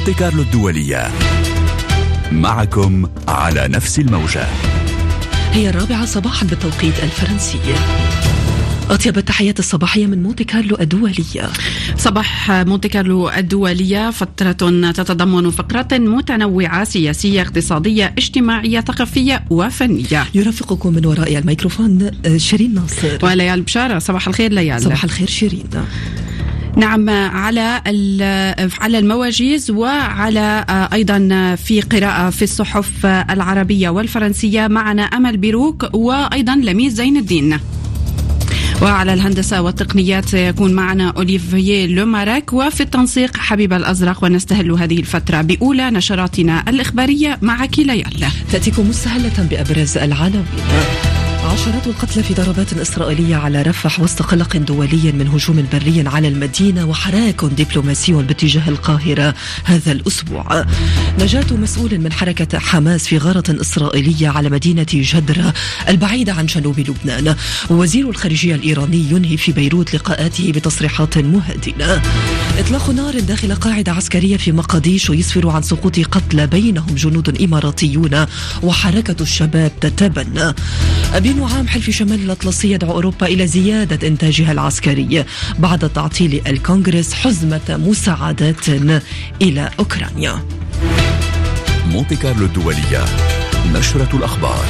مونتي كارلو الدولية. معكم على نفس الموجة. هي الرابعة صباحا بالتوقيت الفرنسي. أطيب التحيات الصباحية من مونتي كارلو الدولية. صباح مونتي كارلو الدولية فترة تتضمن فقرات متنوعة سياسية اقتصادية اجتماعية ثقافية وفنية. يرافقكم من وراء الميكروفون آه، شيرين ناصر. وليال بشارة صباح الخير ليال. صباح الخير شيرين. نعم على على المواجيز وعلى أيضا في قراءة في الصحف العربية والفرنسية معنا أمل بيروك وأيضا لميس زين الدين. وعلى الهندسة والتقنيات سيكون معنا أوليفييه لوماراك وفي التنسيق حبيب الأزرق ونستهل هذه الفترة بأولى نشراتنا الإخبارية معك ليال. تأتيكم مستهلة بأبرز العناوين. عشرات القتلى في ضربات إسرائيلية على رفح وسط قلق دولي من هجوم بري على المدينة وحراك دبلوماسي باتجاه القاهرة هذا الأسبوع. نجاة مسؤول من حركة حماس في غارة إسرائيلية على مدينة جدرة البعيدة عن جنوب لبنان. وزير الخارجية الإيراني ينهي في بيروت لقاءاته بتصريحات مهدنة إطلاق نار داخل قاعدة عسكرية في مقديش ويسفر عن سقوط قتلى بينهم جنود إماراتيون وحركة الشباب تتبنى. أبين عام حلف شمال الأطلسي يدعو أوروبا إلى زيادة إنتاجها العسكري بعد تعطيل الكونغرس حزمة مساعدات إلى أوكرانيا. مونتي كارلو الدولية نشرة الأخبار.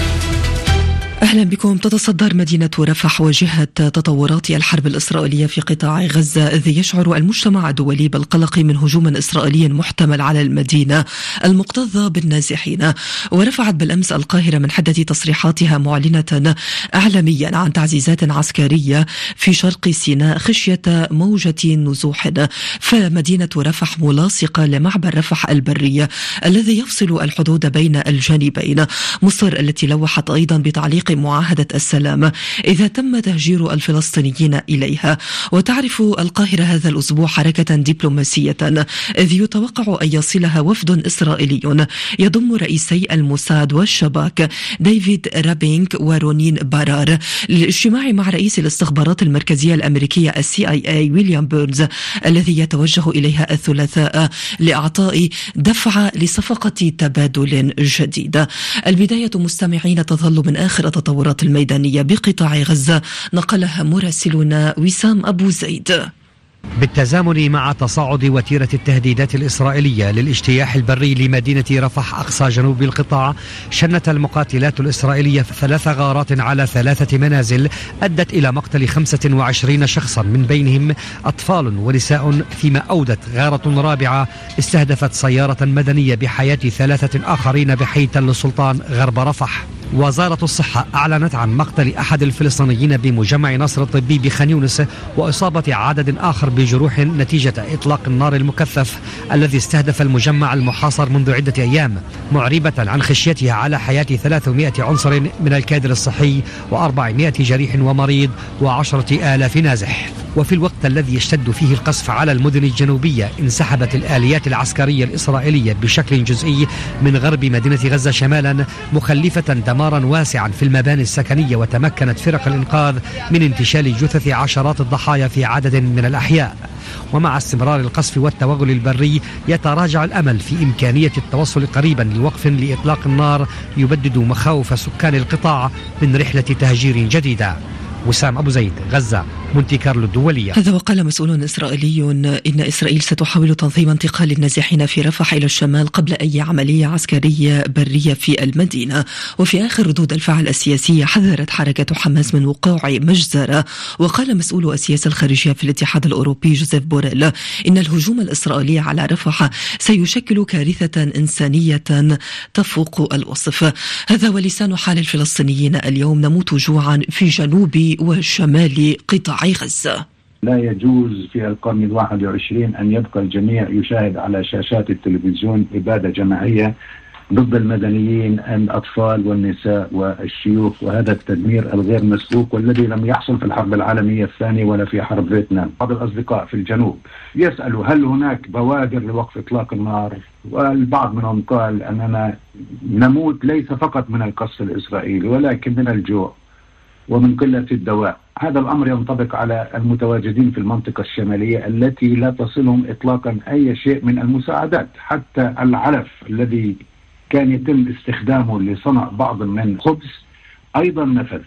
أهلا بكم. تتصدر مدينة رفح وجهة تطورات الحرب الإسرائيلية في قطاع غزة إذ يشعر المجتمع الدولي بالقلق من هجوم إسرائيلي محتمل على المدينة المكتظه بالنازحين. ورفعت بالأمس القاهرة من حدة تصريحاتها معلنة اعلاميا عن تعزيزات عسكرية في شرق سيناء خشية موجة نزوح. فمدينة رفح ملاصقة لمعبر رفح البريه الذي يفصل الحدود بين الجانبين مصر التي لوحت أيضا بتعليق معاهدة السلام. إذا تم تهجير الفلسطينيين إليها. وتعرف القاهرة هذا الأسبوع حركة دبلوماسية. إذ يتوقع أن يصلها وفد إسرائيلي. يضم رئيسي الموساد والشباك ديفيد برنيع ورونين بار. للاجتماع مع رئيس الاستخبارات المركزية الأمريكية ال CIA ويليام بيرنز الذي يتوجه إليها الثلاثاء لإعطاء دفعة لصفقة تبادل جديدة البداية مستمعين تظل من آخر التطورات الميدانية بقطاع غزة نقلها مراسلنا وسام أبو زيد. بالتزامن مع تصاعد وتيرة التهديدات الإسرائيلية للاجتياح البري لمدينة رفح أقصى جنوب القطاع شنت المقاتلات الإسرائيلية ثلاث غارات على ثلاثة منازل أدت إلى مقتل 25 شخصا من بينهم أطفال ونساء فيما أودت غارة رابعة استهدفت سيارة مدنية بحياة ثلاثة آخرين بحي تل السلطان غرب رفح. وزارة الصحة أعلنت عن مقتل أحد الفلسطينيين بمجمع نصر الطبي بخان يونس وإصابة عدد آخر بجروح نتيجة إطلاق النار المكثف الذي استهدف المجمع المحاصر منذ عدة أيام معربة عن خشيتها على حياة 300 عنصر من الكادر الصحي و400 جريح ومريض وعشرة آلاف نازح. وفي الوقت الذي يشتد فيه القصف على المدن الجنوبية انسحبت الآليات العسكرية الإسرائيلية بشكل جزئي من غرب مدينة غزة شمالا مخلفة دمارا واسعا في المباني السكنية وتمكنت فرق الإنقاذ من انتشال جثث عشرات الضحايا في عدد من الأحياء. ومع استمرار القصف والتوغل البري يتراجع الأمل في إمكانية التوصل قريبا لوقف لإطلاق النار يبدد مخاوف سكان القطاع من رحلة تهجير جديدة. وسام أبو زيد غزة مونتي كارلو الدولية. هذا وقال مسؤول إسرائيلي إن إسرائيل ستحاول تنظيم انتقال النازحين في رفح إلى الشمال قبل أي عملية عسكرية برية في المدينة. وفي آخر ردود الفعل السياسية حذرت حركة حماس من وقوع مجزرة. وقال مسؤول السياسة الخارجية في الاتحاد الأوروبي جوزيف بوريل إن الهجوم الإسرائيلي على رفح سيشكل كارثة إنسانية تفوق الوصف. هذا ولسان حال الفلسطينيين اليوم نموت جوعا في جنوب وشمال قطاع غزة. لا يجوز في القرن الواحد والعشرين أن يبقى الجميع يشاهد على شاشات التلفزيون إبادة جماعية ضد المدنيين الأطفال والنساء والشيوخ وهذا التدمير الغير مسبوق والذي لم يحصل في الحرب العالمية الثانية ولا في حرب فيتنام. بعض الأصدقاء في الجنوب يسألوا هل هناك بوادر لوقف إطلاق النار؟ والبعض منهم قال أننا نموت ليس فقط من القصف الإسرائيلي ولكن من الجوع. ومن قلة الدواء. هذا الأمر ينطبق على المتواجدين في المنطقة الشمالية التي لا تصلهم إطلاقا أي شيء من المساعدات حتى العلف الذي كان يتم استخدامه لصنع بعض من خبز أيضا نفذ.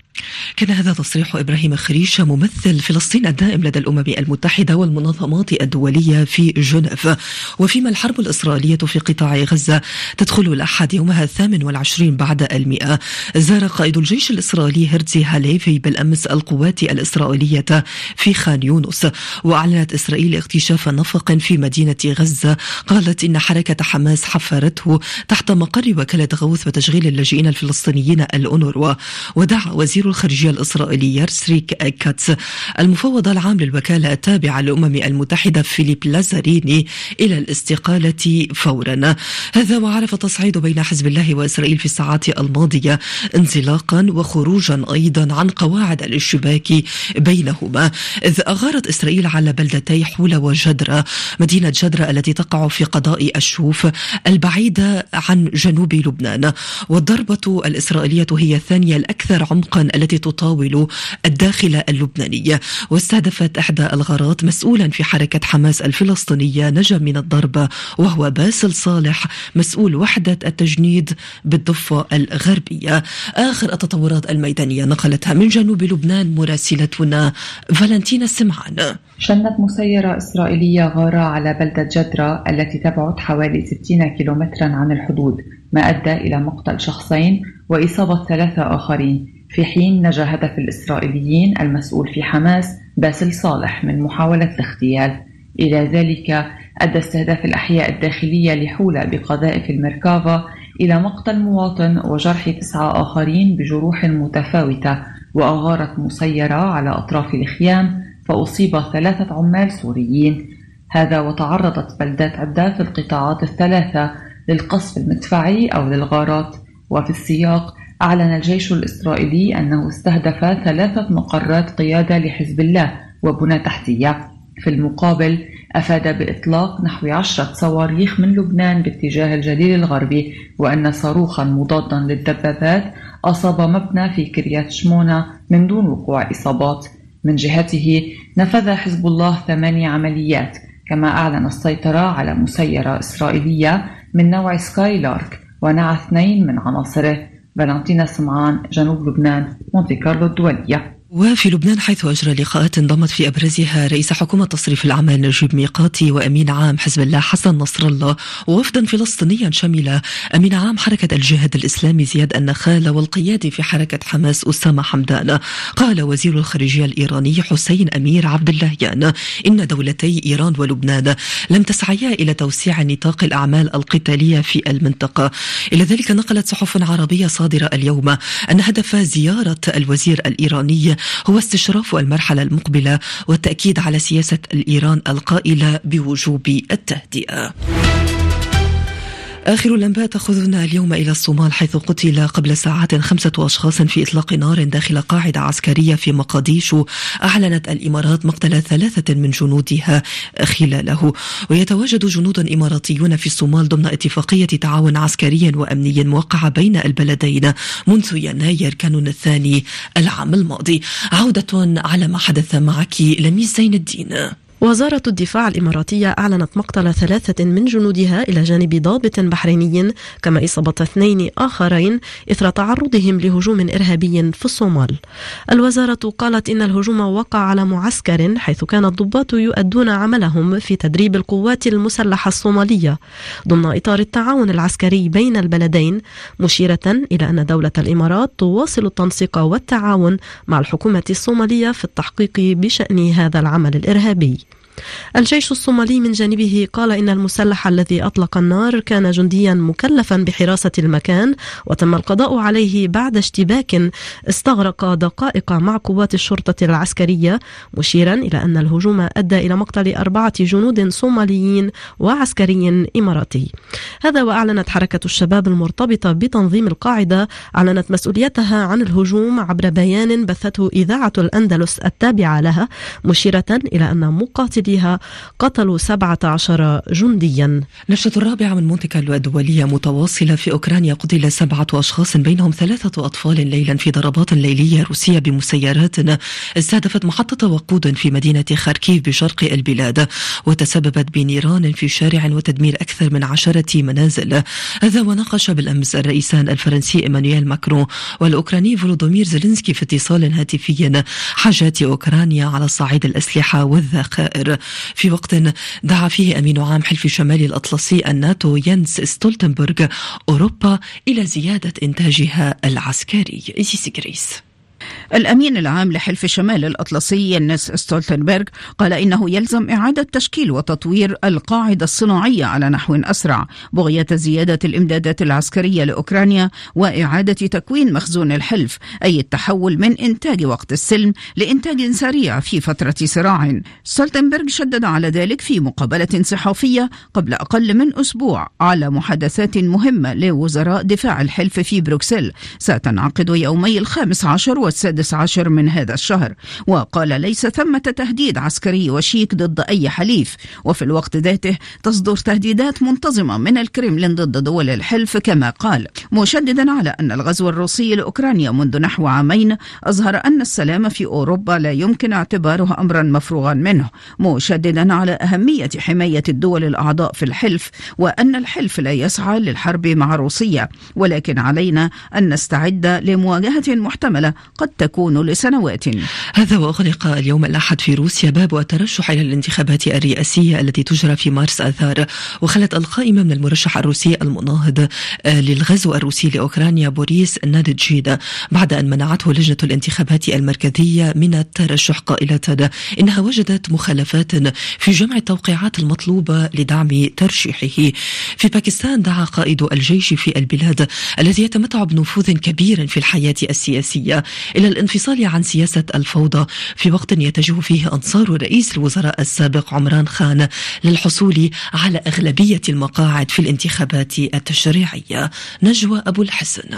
كان هذا تصريح إبراهيم خريشة ممثل فلسطين الدائم لدى الأمم المتحدة والمنظمات الدولية في جنيف. وفيما الحرب الإسرائيلية في قطاع غزة تدخل الأحد يومها الثامن والعشرين بعد المئة. زار قائد الجيش الإسرائيلي هرتزي هاليفي بالأمس القوات الإسرائيلية في خان يونس وأعلنت إسرائيل اكتشاف نفق في مدينة غزة. قالت إن حركة حماس حفرته تحت مقر وكالة غوث وتشغيل اللاجئين الفلسطينيين الأونروا ودعا وزير الخارجية الإسرائيلي يرسريك كاتس المفوض العام للوكالة التابعة للأمم المتحدة فيليب لازاريني إلى الاستقالة فورا. هذا وعرف تصعيد بين حزب الله وإسرائيل في الساعات الماضية انزلاقا وخروجا أيضا عن قواعد الاشتباك بينهما. إذ أغارت إسرائيل على بلدتي حولة وجدرة مدينة جدرة التي تقع في قضاء الشوف البعيدة عن جنوب لبنان. والضربة الإسرائيلية هي الثانية الأكثر عمقا التي تطاول الداخل اللبناني. واستهدفت إحدى الغارات مسؤولا في حركة حماس الفلسطينية نجا من الضربة وهو باسل صالح مسؤول وحدة التجنيد بالضفة الغربية. آخر التطورات الميدانية نقلتها من جنوب لبنان مراسلتنا فالنتينا سمعان. شنت مسيرة إسرائيلية غارة على بلدة جدرة التي تبعد حوالي 60 كيلومترا عن الحدود ما أدى إلى مقتل شخصين وإصابة ثلاثة آخرين. في حين نجا هدف الإسرائيليين المسؤول في حماس باسل صالح من محاولة الاغتيال. إلى ذلك أدى استهداف الأحياء الداخلية لحولة بقذائف الميركافا إلى مقتل مواطن وجرح تسعة آخرين بجروح متفاوتة وأغارت مسيرة على أطراف الخيام فأصيب ثلاثة عمال سوريين. هذا وتعرضت بلدات عدة في القطاعات الثلاثة للقصف المدفعي أو للغارات. وفي السياق أعلن الجيش الإسرائيلي أنه استهدف ثلاثة مقرات قيادة لحزب الله وبنى تحتية. في المقابل أفاد بإطلاق نحو عشرة صواريخ من لبنان باتجاه الجليل الغربي وأن صاروخا مضادا للدبابات أصاب مبنى في كريات شمونة من دون وقوع إصابات. من جهته نفذ حزب الله ثمانية عمليات كما أعلن السيطرة على مسيرة إسرائيلية من نوع سكاي لارك ونعى اثنين من عناصره. فالنتينا سمعان جنوب لبنان مونتي كارلو الدولية. وفي لبنان حيث أجرى لقاءات انضمت في أبرزها رئيس حكومة تصريف الأعمال نجيب ميقاتي وأمين عام حزب الله حسن نصر الله ووفدا فلسطينيا شمل أمين عام حركة الجهاد الإسلامي زياد النخال والقيادي في حركة حماس أسامة حمدان. قال وزير الخارجية الإيراني حسين أمير عبد اللهيان إن دولتي إيران ولبنان لم تسعيا إلى توسيع نطاق الأعمال القتالية في المنطقة. إلى ذلك نقلت صحف عربية صادرة اليوم أن هدف زيارة الوزير الإيراني هو استشراف المرحلة المقبلة والتأكيد على سياسة الإيران القائلة بوجوب التهدئة. آخر الأنباء تأخذنا اليوم إلى الصومال حيث قتل قبل ساعات خمسة أشخاص في إطلاق نار داخل قاعدة عسكرية في مقاديشو أعلنت الإمارات مقتل ثلاثة من جنودها خلاله. ويتواجد جنود إماراتيون في الصومال ضمن اتفاقية تعاون عسكري وأمني موقعة بين البلدين منذ يناير كانون الثاني العام الماضي. عودة على ما حدث معك لميس زين الدين. وزارة الدفاع الإماراتية أعلنت مقتل ثلاثة من جنودها إلى جانب ضابط بحريني كما إصابة اثنين آخرين إثر تعرضهم لهجوم إرهابي في الصومال. الوزارة قالت إن الهجوم وقع على معسكر حيث كان الضباط يؤدون عملهم في تدريب القوات المسلحة الصومالية ضمن إطار التعاون العسكري بين البلدين مشيرة إلى أن دولة الإمارات تواصل التنسيق والتعاون مع الحكومة الصومالية في التحقيق بشأن هذا العمل الإرهابي. الجيش الصومالي من جانبه قال إن المسلح الذي أطلق النار كان جنديا مكلفا بحراسة المكان وتم القضاء عليه بعد اشتباك استغرق دقائق مع قوات الشرطة العسكرية مشيرا إلى أن الهجوم أدى إلى مقتل أربعة جنود صوماليين وعسكري إماراتي. هذا وأعلنت حركة الشباب المرتبطة بتنظيم القاعدة أعلنت مسؤوليتها عن الهجوم عبر بيان بثته إذاعة الأندلس التابعة لها مشيرة إلى أن مقاتلي فيها قتلوا 17 جنديا. نشرة الرابعة من مونتي كارلو الدولية متواصلة في أوكرانيا قتل سبعة أشخاص بينهم ثلاثة أطفال ليلا في ضربات ليلية روسية بمسيرات استهدفت محطة وقود في مدينة خاركيف بشرق البلاد وتسببت بنيران في شارع وتدمير أكثر من عشرة منازل. هذا وناقش بالأمس الرئيسان الفرنسي إيمانويل ماكرون والأوكراني فولودومير زيلينسكي في اتصال هاتفي حاجات أوكرانيا على صعيد الأسلحة والذخائر. في وقت دعا فيه أمين عام حلف شمال الأطلسي الناتو ينس ستولتنبرغ أوروبا إلى زيادة إنتاجها العسكري. الأمين العام لحلف شمال الأطلسي ينس ستولتنبرغ قال إنه يلزم إعادة تشكيل وتطوير القاعدة الصناعية على نحو أسرع. بغية زيادة الإمدادات العسكرية لأوكرانيا وإعادة تكوين مخزون الحلف أي التحول من إنتاج وقت السلم لإنتاج سريع في فترة صراع. ستولتنبرغ شدد على ذلك في مقابلة صحفية قبل أقل من أسبوع على محادثات مهمة لوزراء دفاع الحلف في بروكسل. ستنعقد يومي الخامس عشر والسادس عشر من هذا الشهر. وقال ليس ثمة تهديد عسكري وشيك ضد أي حليف. وفي الوقت ذاته تصدر تهديدات منتظمة من الكرملين ضد دول الحلف كما قال. مشددا على أن الغزو الروسي لأوكرانيا منذ نحو عامين أظهر أن السلام في أوروبا لا يمكن اعتباره أمرا مفروغا منه. مشددا على أهمية حماية الدول الأعضاء في الحلف وأن الحلف لا يسعى للحرب مع روسيا. ولكن علينا أن نستعد لمواجهة محتملة قد تكون لسنوات. هذا وأغلق اليوم الأحد في روسيا باب الترشح إلى الانتخابات الرئاسية التي تجرى في مارس آثار. وخلت القائمة من المرشح الروسي المناهض آه، للغزو الروسي لأوكرانيا بوريس نادجيد بعد أن منعته لجنة الانتخابات المركزية من الترشح قائلة إنها وجدت مخالفات في جمع التوقيعات المطلوبة لدعم ترشيحه. في باكستان دعا قائد الجيش في البلاد الذي يتمتع بنفوذ كبير في الحياة السياسية. إلى الانفصال عن سياسة الفوضى. في وقت يتجه فيه أنصار رئيس الوزراء السابق عمران خان للحصول على أغلبية المقاعد في الانتخابات التشريعية. نجوى أبو الحسن.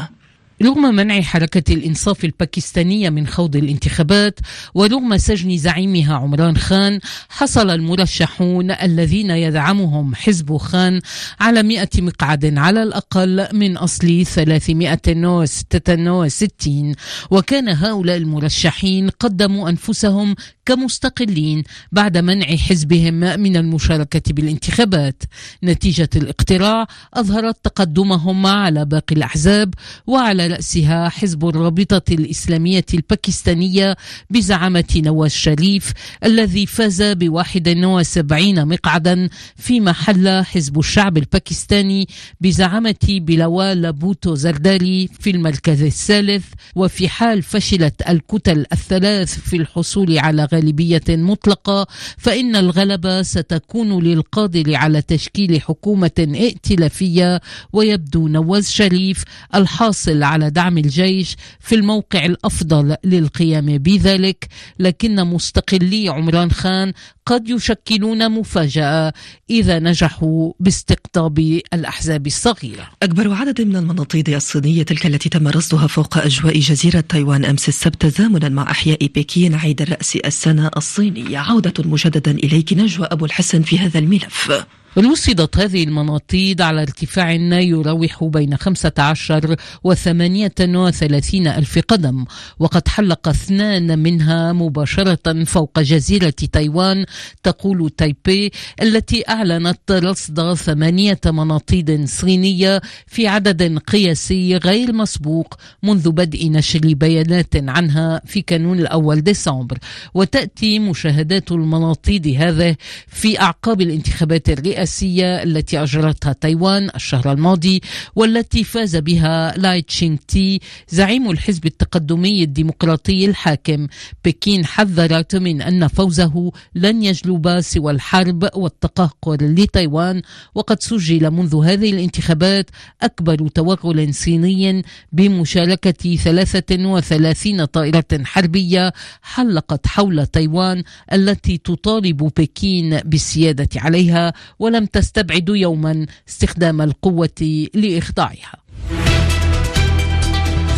رغم منع حركة الإنصاف الباكستانية من خوض الانتخابات ورغم سجن زعيمها عمران خان حصل المرشحون الذين يدعمهم حزب خان على مئة مقعد على الأقل من أصل 366 وكان هؤلاء المرشحين قدموا أنفسهم كمستقلين بعد منع حزبهم من المشاركة بالانتخابات. نتيجة الاقتراع أظهرت تقدمهم على باقي الأحزاب وعلى رأسها حزب الرابطة الإسلامية الباكستانية بزعامة نواز شريف الذي فاز ب 71 مقعدا فيما حل حزب الشعب الباكستاني بزعامة بلاول بوتو زرداري في المركز الثالث وفي حال فشلت الكتل الثلاث في الحصول على غالبية مطلقة فإن الغلبة ستكون للقادر على تشكيل حكومة ائتلافية ويبدو نواز شريف الحاصل على دعم الجيش في الموقع الأفضل للقيام بذلك لكن مستقلي عمران خان قد يشكلون مفاجأة إذا نجحوا باستقطاب الأحزاب الصغيرة. أكبر عدد من المناطيد الصينية تلك التي تم رصدها فوق أجواء جزيرة تايوان أمس السبت تزامنا مع أحياء بكين عيد الرأس السنة الصينية. عودة مجددا إليك نجوى أبو الحسن في هذا الملف. رصدت هذه المناطيد على ارتفاع يروح بين 15 و 38 ألف قدم وقد حلق اثنان منها مباشرة فوق جزيرة تايوان تقول تايبي التي أعلنت رصد ثمانية مناطيد صينية في عدد قياسي غير مسبوق منذ بدء نشر بيانات عنها في كانون الأول ديسمبر. وتأتي مشاهدات المناطيد هذه في أعقاب الانتخابات الرئاسية الرئاسية التي أجرتها تايوان الشهر الماضي والتي فاز بها لاي تشينغ تي زعيم الحزب التقدمي الديمقراطي الحاكم. بكين حذرت من أن فوزه لن يجلب سوى الحرب والتقهقر لتايوان وقد سجل منذ هذه الانتخابات أكبر توغل صيني بمشاركة 33 طائرة حربية حلقت حول تايوان التي تطالب بكين بالسيادة عليها ولا ولم تستبعد يوما استخدام القوة لإخضاعها.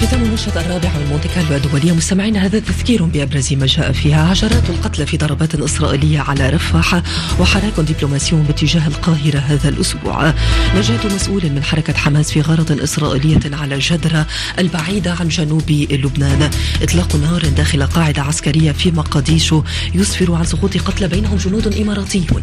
ختام المشهد الرابع من مونتي كارلو. الدولية مستمعين هذا تذكير بأبرز ما جاء فيها. عشرات القتلى في ضربات إسرائيلية على رفح وحراك دبلوماسي باتجاه القاهرة هذا الأسبوع. نجاة مسؤول من حركة حماس في غارة إسرائيلية على جدرة البعيدة عن جنوب لبنان. إطلاق نار داخل قاعدة عسكرية في مقديشو يسفر عن سقوط قتلى بينهم جنود إماراتيون.